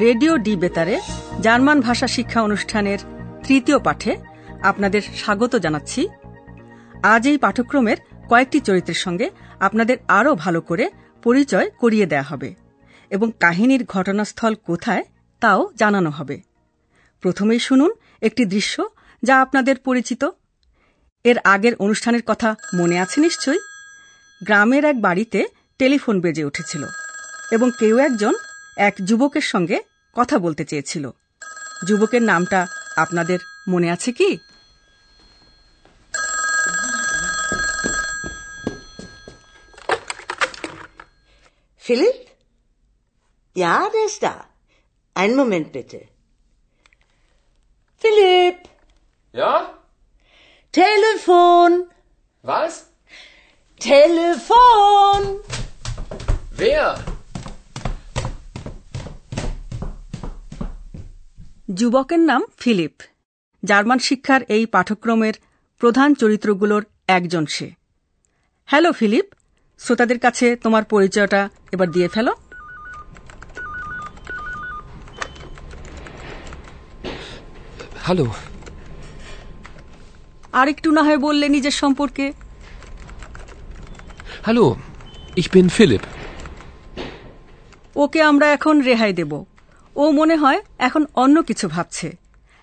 Radio D বেতারে German ভাষা শিক্ষা অনুষ্ঠানের তৃতীয় পাঠে আপনাদের স্বাগত জানাচ্ছি। আজ এই পাঠক্রমের কয়েকটি চরিত্রের সঙ্গে আপনাদের আরও ভালো করে পরিচয় করিয়ে দেয়া হবে এবং কাহিনীর ঘটনাস্থল কোথায় তাও জানানো হবে। প্রথমেই শুনুন একটি দৃশ্য যা আপনাদের পরিচিত। এর আগের অনুষ্ঠানের কথা মনে আছে নিশ্চয়ই? গ্রামের এক বাড়িতে টেলিফোন বেজে উঠেছিল এবং কেউ একজন এক যুবকের সঙ্গে কথা বলতে চেয়েছিল। যুবকের নামটা আপনাদের মনে আছে কি? Philipp? Philipp? Telephone. Telephone. Wer? যুবকের নাম ফিলিপ জার্মান শিক্ষার এই পাঠক্রমের প্রধান চরিত্রগুলোর একজন সে হ্যালো ফিলিপ শ্রোতাদের কাছে তোমার পরিচয়টা এবার দিয়ে ফেলো Hallo. আর একটু না হয় বললে নিজের সম্পর্কে Hallo. Ich bin Philipp. ওকে আমরা এখন রেহাই দেব ও মনে হয় এখন অন্য কিছু ভাবছে।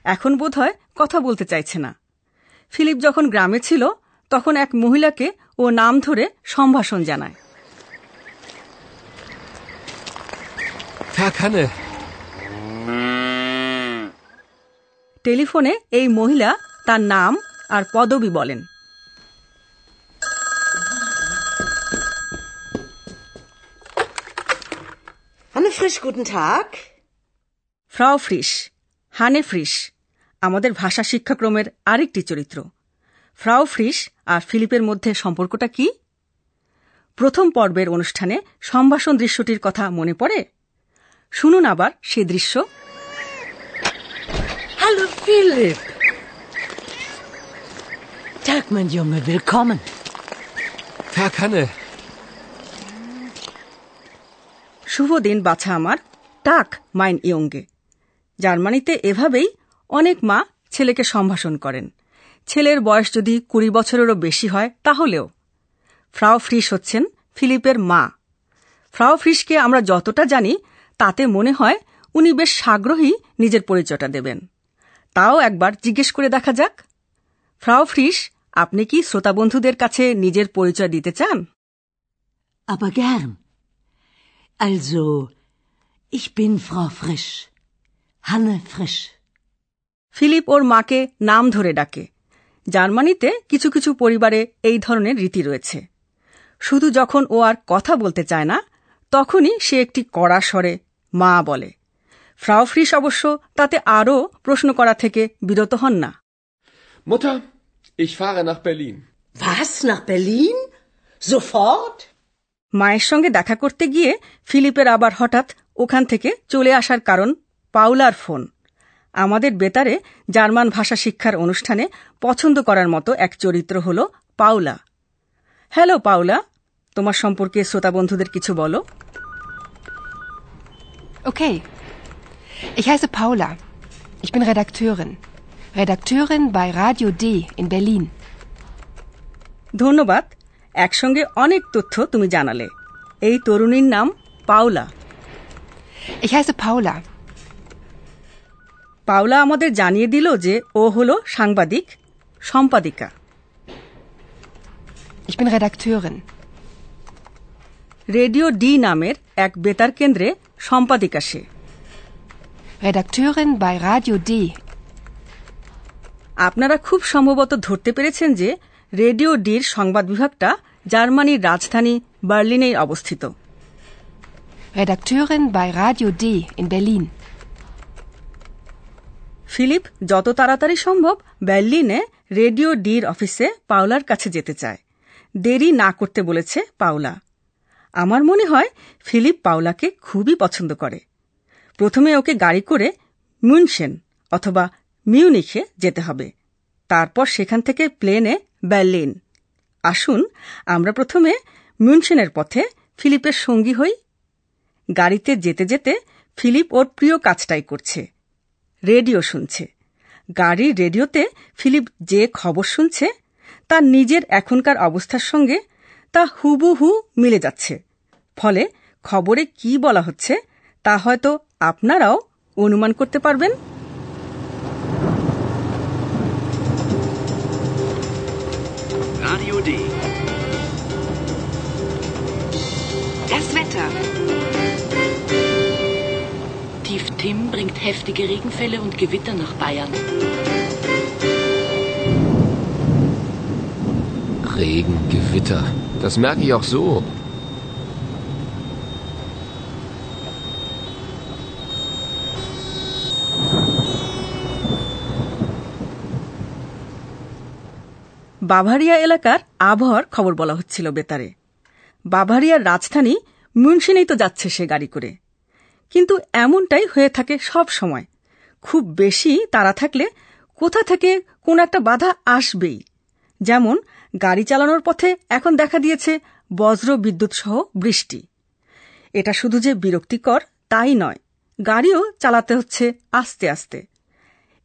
এখন বোধ হয় কথা বলতে চাইছে না। ফিলিপ যখন গ্রামে ছিল তখন এক মহিলাকে ও নাম ধরে সম্ভাষণ জানায়। টেলিফোনে এই মহিলা তার নাম আর পদবি বলেন। Hanne Frisch, guten Tag. ফ্রাও ফ্রিস হানে ফ্রিস আমাদের ভাষা শিক্ষাক্রমের আরেকটি চরিত্র ফ্রাও ফ্রিস আর ফিলিপের মধ্যে সম্পর্কটা কি প্রথম পর্বের অনুষ্ঠানে সম্ভাষণ দৃশ্যটির কথা মনে পড়ে শুনুন আবার সে দৃশ্য Hallo Philipp. Tag, mein Junge, willkommen. Verkanne. শুভ দিন বাছা আমার টাক মাইন ইয়ঙ্গে জার্মানিতে এভাবেই অনেক মা ছেলেকে সম্ভাষণ করেন। ছেলের বয়স যদি কুড়ি বছরেরও বেশি হয় তাহলেও। ফ্রাও ফ্রিস হচ্ছেন ফিলিপের মা। ফ্রাও ফ্রিসকে আমরা যতটা জানি তাতে মনে হয় উনি বেশ সাগ্রহী নিজের পরিচয়টা দেবেন। তাও একবার জিজ্ঞেস করে দেখা যাক। ফ্রাও ফ্রিস আপনি কি শ্রোতা বন্ধুদের কাছে নিজের পরিচয় দিতে চান? Aber gern. Also, ich bin Frau Frisch. Hanne Frisch. Philipp ওর মাকে নাম ধরে ডাকে জার্মানিতে কিছু কিছু পরিবারে এই ধরনের রীতি রয়েছে শুধু যখন ও আর কথা বলতে চায় না তখনই সে একটি কড়া স্বরে মা বলে ফ্রাও ফ্রিস অবশ্য তাতে আরও প্রশ্ন করা থেকে বিরত হন না Mutter, ich fahre nach Berlin. Was, nach Berlin? Sofort? মায়ের সঙ্গে দেখা করতে গিয়ে ফিলিপের আবার হঠাৎ ওখান থেকে চলে আসার কারণ পাউলার ফোন আমাদের বেতারে জার্মান ভাষা শিক্ষার অনুষ্ঠানে পছন্দ করার মতো এক চরিত্র হল পাউলা হ্যালো পাউলা তোমার সম্পর্কে শ্রোতা বন্ধুদের কিছু বলো Okay. Ich heiße Paula. Ich bin Redakteurin. Redakteurin bei Radio D in Berlin. ধন্যবাদ একসঙ্গে অনেক তথ্য তুমি জানালে এই তরুণীর নাম পাউলা Ich heiße Paula. পাউলা আমাদের জানিয়ে দিল যে ও হল সাংবাদিক সম্পাদিকা Ich bin Redakteurin. Radio D নামের এক বেতার কেন্দ্রে সম্পাদিকা সে Redakteurin bei Radio D. আপনারা খুব সম্ভবত ধরতে পেরেছেন যে রেডিও ডির সংবাদ বিভাগটা জার্মানির রাজধানী বার্লিনেই অবস্থিত Redakteurin bei Radio D in Berlin. Philipp যত তাড়াতাড়ি সম্ভব বার্লিনে রেডিও ডির অফিসে পাওলার কাছে যেতে চায়। দেরি না করতে বলেছে পাওলা। আমার মনে হয় ফিলিপ পাওলাকে খুবই পছন্দ করে। প্রথমে ওকে গাড়ি করে মুনশেন অথবা মিউনিখে যেতে হবে। তারপর সেখান থেকে প্লেনে বার্লিন আসুন, আমরা প্রথমে মিউনশেনের পথে ফিলিপের সঙ্গী হই। গাড়িতে যেতে যেতে ফিলিপ ওর প্রিয় কাজটাই করছে। রেডিও শুনছে গাড়ির রেডিওতে ফিলিপ যে খবর শুনছে তার নিজের এখনকার অবস্থার সঙ্গে তা হুবহু মিলে যাচ্ছে ফলে খবরে কি বলা হচ্ছে তা হয়তো আপনারাও অনুমান করতে পারবেন Radio D. Das Wetter. Tim bringt heftige Regenfälle und Gewitter nach Bayern. Regen, Gewitter. Das merke ich auch so. Bavaria এলাকার আবহাওয়ার খবর বলা হচ্ছিল বেতারে বাভারিয়ার রাজধানী মুনশিনেই তো যাচ্ছে সে গাড়ি করে কিন্তু এমনটাই হয়ে থাকে সব সময়। খুব বেশি তারা থাকলে কোথা থেকে কোন একটা বাধা আসবেই। যেমন গাড়ি চালানোর পথে এখন দেখা দিয়েছে বজ্র বিদ্যুৎ সহ বৃষ্টি। এটা শুধু যে বিরক্তিকর তাই নয়, গাড়িও চালাতে হচ্ছে আস্তে আস্তে।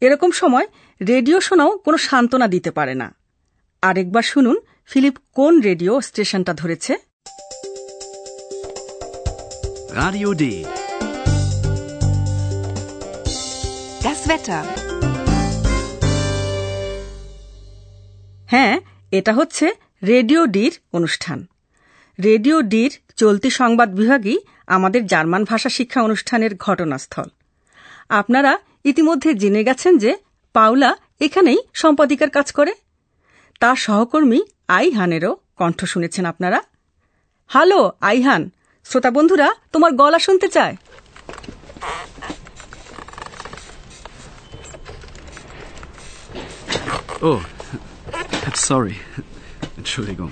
এরকম সময় রেডিও শোনাও কোনো সান্ত্বনা দিতে পারে না। আরেকবার শুনুন ফিলিপ কোন রেডিও স্টেশনটা ধরেছে। D. Das Wetter. হ্যাঁ এটা হচ্ছে রেডিও ডির অনুষ্ঠান। রেডিও ডির চলতি সংবাদ বিভাগই আমাদের জার্মান ভাষা শিক্ষা অনুষ্ঠানের ঘটনাস্থল। আপনারা ইতিমধ্যে জেনে গেছেন যে পাওলা এখানেই সম্পাদিকার কাজ করে। তার সহকর্মী আইহানেরও কণ্ঠ শুনেছেন আপনারা। Hello, Ayhan. শ্রোতা বন্ধুরা, তোমার গলা শুনতে চায়? Oh, sorry. Entschuldigung.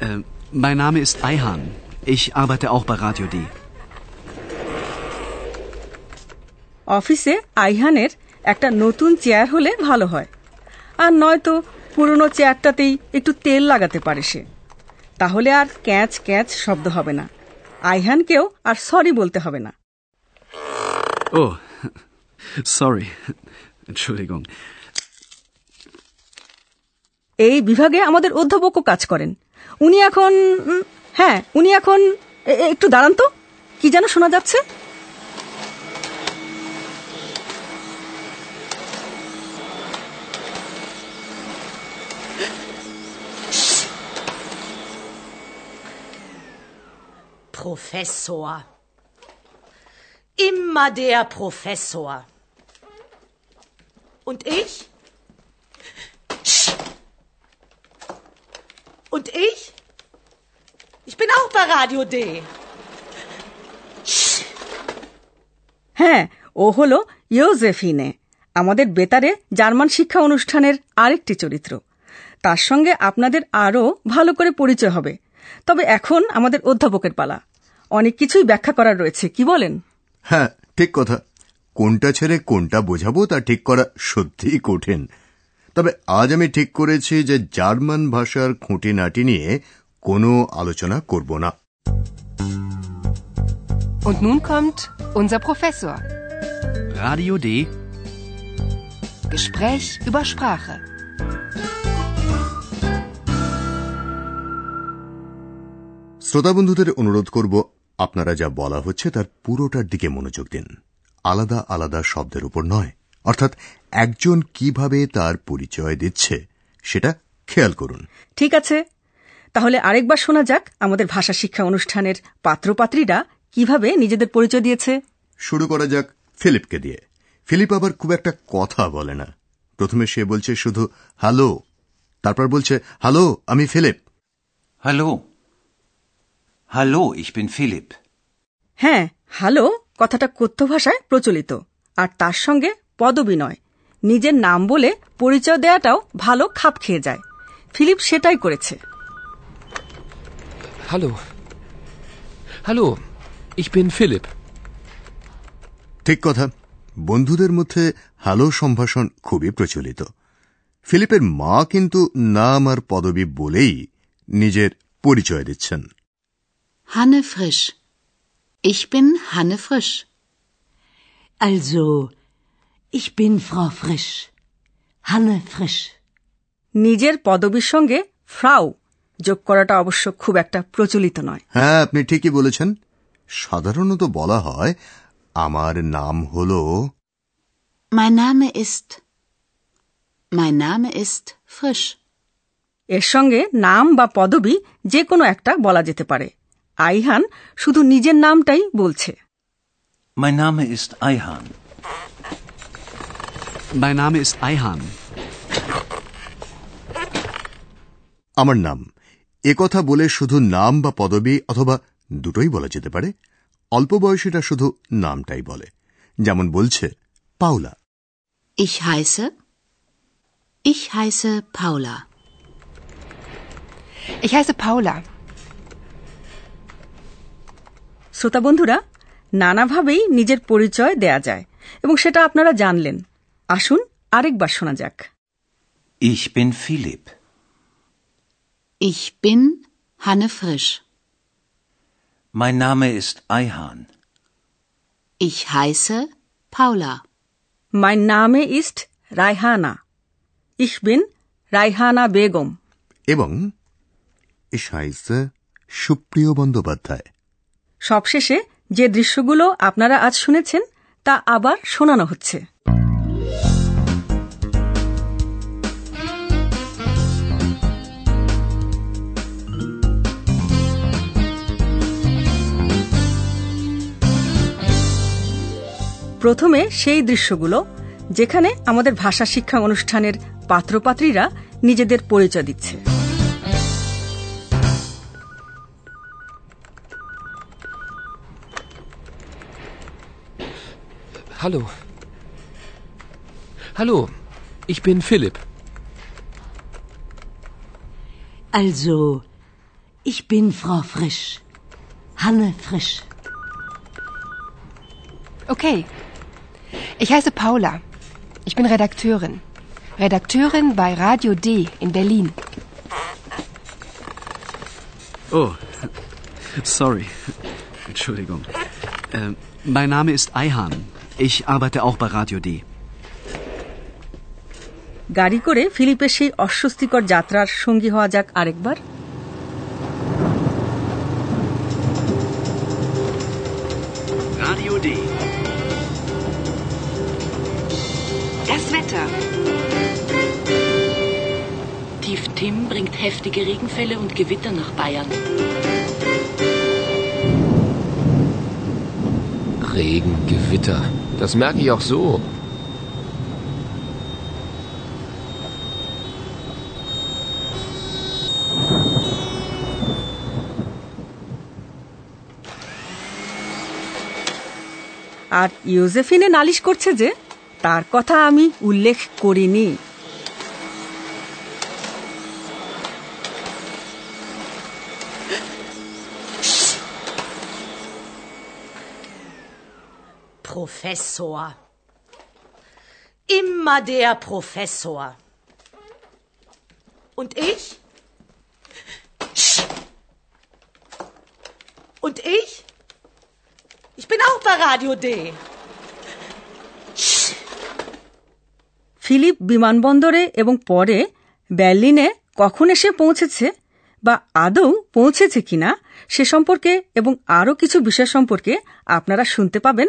Ähm, mein Name ist Ayhan. Ich arbeite auch bei Radio D. অফিসে আইহানের একটা নতুন চেয়ার হলে ভালো হয় আর নয়তো পুরনো চেয়ারটাতেই একটু তেল লাগাতে পারে সে তাহলে আর ক্যাচ ক্যাচ শব্দ হবে না আইহানকেও আর সরি বলতে হবে না Oh, sorry. Entschuldigung. এই বিভাগে আমাদের অধ্যাপকও কাজ করেন উনি এখন হ্যাঁ উনি এখন একটু দাঁড়ান তো কি যেন শোনা যাচ্ছে Professor. Immer der Professor. Und ich? Und ich? Ich bin auch bei Radio D. হ্যাঁ ও হল ইউজেফিনে আমাদের বেতারে জার্মান শিক্ষা অনুষ্ঠানের আরেকটি চরিত্র। তার সঙ্গে আপনাদের আরও ভালো করে পরিচয় হবে। তবে এখন আমাদের অধ্যাপকের পালা। অনেক কিছুই ব্যাখ্যা করার রয়েছে কি বলেন? হ্যাঁ ঠিক কথা। কোনটা ছেড়ে কোনটা বোঝাবো তা ঠিক করা সত্যিই কঠিন। তবে আজ আমি ঠিক করেছি যে জার্মান ভাষার খুঁটিনাটি নিয়ে কোনো আলোচনা করব না Und nun kommt unser Professor. Radio D. Gespräch über Sprache. শ্রোতাবন্ধুদের অনুরোধ করব আপনারা যা বলা হচ্ছে তার পুরোটার দিকে মনোযোগ দিন আলাদা আলাদা শব্দের উপর নয় অর্থাৎ একজন কীভাবে তার পরিচয় দিচ্ছে সেটা খেয়াল করুন। ঠিক আছে। তাহলে আরেকবার শোনা যাক আমাদের ভাষা শিক্ষা অনুষ্ঠানের পাত্রপাত্রীরা কীভাবে নিজেদের পরিচয় দিয়েছে। শুরু করা যাক ফিলিপকে দিয়ে। ফিলিপ আবার খুব একটা কথা বলে না। প্রথমে সে বলছে শুধু হ্যালো। তারপর বলছে হ্যালো আমি Philipp. Hello. Hello ich bin Philipp. হ্যাঁ হ্যালো কথাটা কথ্য ভাষায় প্রচলিত। আর তার সঙ্গে পদবী নয় নিজের নাম বলে পরিচয় দেওয়াটাও ভালো খাপ খেয়ে যায় ফিলিপ সেটাই করেছে Hallo. Hallo, ich bin Philipp. ঠিক কথা বন্ধুদের মধ্যে হ্যালো সম্ভাষণ খুবই প্রচলিত ফিলিপের মা কিন্তু নাম আর পদবি বলেই নিজের পরিচয় দিচ্ছেন Hanne Frisch. Ich bin Hanne Frisch. Also, ich bin Frau Frisch. Hanne Frisch. নিজের পদবীর সঙ্গে ফ্রাউ যোগ করাটা অবশ্য খুব একটা প্রচলিত নয় হ্যাঁ আপনি ঠিকই বলেছেন সাধারণত বলা হয় আমার নাম হল Mein Name ist. Mein Name ist Frisch. এর সঙ্গে নাম বা পদবি যে কোনো একটা বলা যেতে পারে আইহান শুধু নিজের নামটাই বলছে Mein Name ist Eihan. Mein Name ist Eihan. আমার নাম কথা বলে শুধু নাম বা পদবি অথবা দুটোই বলা যেতে পারে অল্প বয়সীরা শুধু নামটাই বলে যেমন বলছে Paula Ich heiße. Ich heiße Paula. Ich heiße Paula. শ্রোতা বন্ধুরা নানাভাবেই নিজের পরিচয় দেয়া যায় এবং সেটা আপনারা জানলেন আসুন আরেকবার শোনা যাক Ich bin Philipp. Ich bin Hanne Frisch. Mein Name ist Eihan. Ich heiße Paula. Mein Name ist Raihana. Ich bin Raihana Begum এবং ইশাইসে সুপ্রিয় বন্দ্যোপাধ্যায় সবশেষে যে দৃশ্যগুলো আপনারা আজ শুনেছেন তা আবার শোনানো হচ্ছে প্রথমে সেই দৃশ্যগুলো যেখানে আমাদের ভাষা শিক্ষা অনুষ্ঠানের পাত্রপাত্রীরা নিজেদের পরিচয় দিচ্ছে। Hello hello ich bin philipp. Also ich bin frau frisch. Hanne okay Ich heiße Paula. Ich bin Redakteurin. Redakteurin bei Radio D in Berlin. Oh, sorry. Entschuldigung. Äh, mein Name ist Eihan. Ich arbeite auch bei Radio D. গাড়ি করে ফিলিপের সেই অস্বস্তিকর যাত্রার সঙ্গী হওয়া যাক আরেকবার heftige Regenfälle und Gewitter nach Bayern. Regen, Gewitter. Das merke ich auch so. আর ইউজেফিনে নালিশ করছে যে তার কথা আমি উল্লেখ করিনি Professor. Immer der Professor. Und ich? Und ich? Ich bin auch bei Radio D. Philipp বিমানবন্দরে এবং পরে বার্লিনে কখন এসে পৌঁছেছে বা আদৌ পৌঁছেছে কিনা সে সম্পর্কে এবং আরও কিছু বিষয় সম্পর্কে আপনারা শুনতে পাবেন